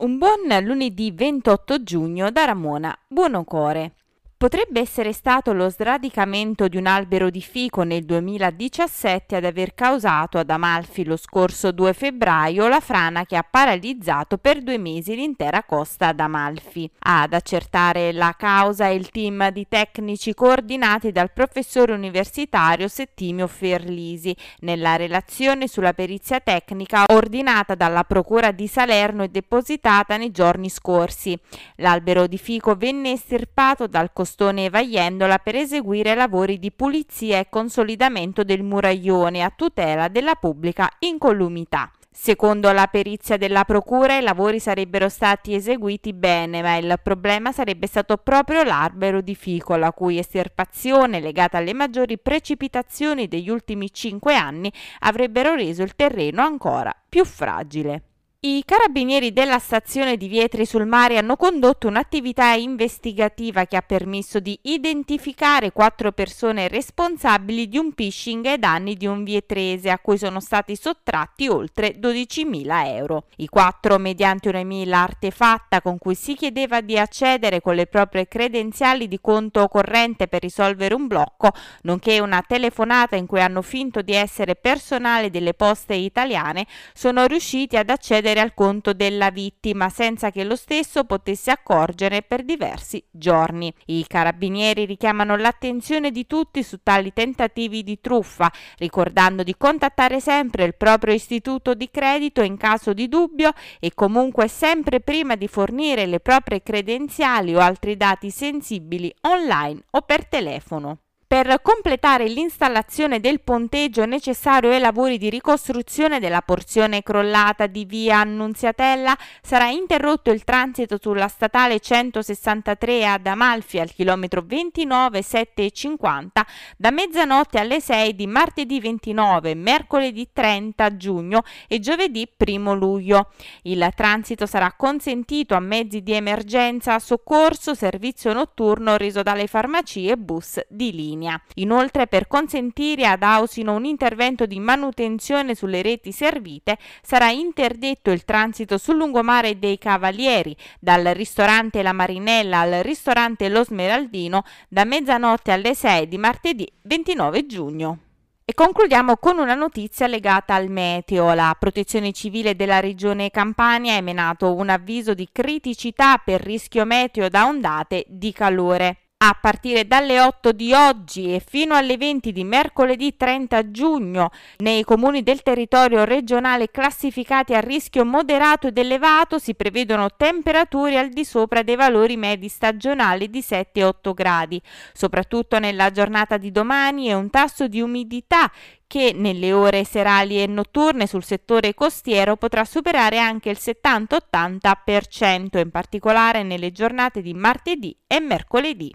Un buon lunedì 28 giugno da Ramona Buonocore. Potrebbe essere stato lo sradicamento di un albero di fico nel 2017 ad aver causato ad Amalfi lo scorso 2 febbraio la frana che ha paralizzato per due mesi l'intera costa d'Amalfi. Ad accertare la causa è il team di tecnici coordinati dal professore universitario Settimio Ferlisi nella relazione sulla perizia tecnica ordinata dalla Procura di Salerno e depositata nei giorni scorsi. L'albero di fico venne estirpato dal costante costone Vaiendola per eseguire lavori di pulizia e consolidamento del muraglione a tutela della pubblica incolumità. Secondo la perizia della Procura i lavori sarebbero stati eseguiti bene, ma il problema sarebbe stato proprio l'albero di fico, la cui estirpazione, legata alle maggiori precipitazioni degli ultimi cinque anni, avrebbero reso il terreno ancora più fragile. I carabinieri della stazione di Vietri sul Mare hanno condotto un'attività investigativa che ha permesso di identificare quattro persone responsabili di un phishing ai danni di un vietrese a cui sono stati sottratti oltre 12.000 euro. I quattro, mediante un'email artefatta con cui si chiedeva di accedere con le proprie credenziali di conto corrente per risolvere un blocco, nonché una telefonata in cui hanno finto di essere personale delle poste italiane, sono riusciti ad accedere accedere al conto della vittima senza che lo stesso potesse accorgere per diversi giorni. I carabinieri richiamano l'attenzione di tutti su tali tentativi di truffa, ricordando di contattare sempre il proprio istituto di credito in caso di dubbio e comunque sempre prima di fornire le proprie credenziali o altri dati sensibili online o per telefono. Per completare l'installazione del ponteggio necessario ai lavori di ricostruzione della porzione crollata di via Annunziatella sarà interrotto il transito sulla statale 163 ad Amalfi al chilometro 29 750 da mezzanotte alle 6 di martedì 29, mercoledì 30 giugno e giovedì 1 luglio. Il transito sarà consentito a mezzi di emergenza, soccorso, servizio notturno reso dalle farmacie e bus di linea linea. Inoltre, per consentire ad Ausino un intervento di manutenzione sulle reti servite, sarà interdetto il transito sul lungomare dei Cavalieri, dal ristorante La Marinella al ristorante Lo Smeraldino, da mezzanotte alle 6 di martedì 29 giugno. E concludiamo con una notizia legata al meteo. La protezione civile della regione Campania ha emenato un avviso di criticità per rischio meteo da ondate di calore. A partire dalle 8 di oggi e fino alle 20 di mercoledì 30 giugno, nei comuni del territorio regionale classificati a rischio moderato ed elevato si prevedono temperature al di sopra dei valori medi stagionali di 7-8 gradi, soprattutto nella giornata di domani e un tasso di umidità che nelle ore serali e notturne sul settore costiero potrà superare anche il 70-80%, in particolare nelle giornate di martedì e mercoledì.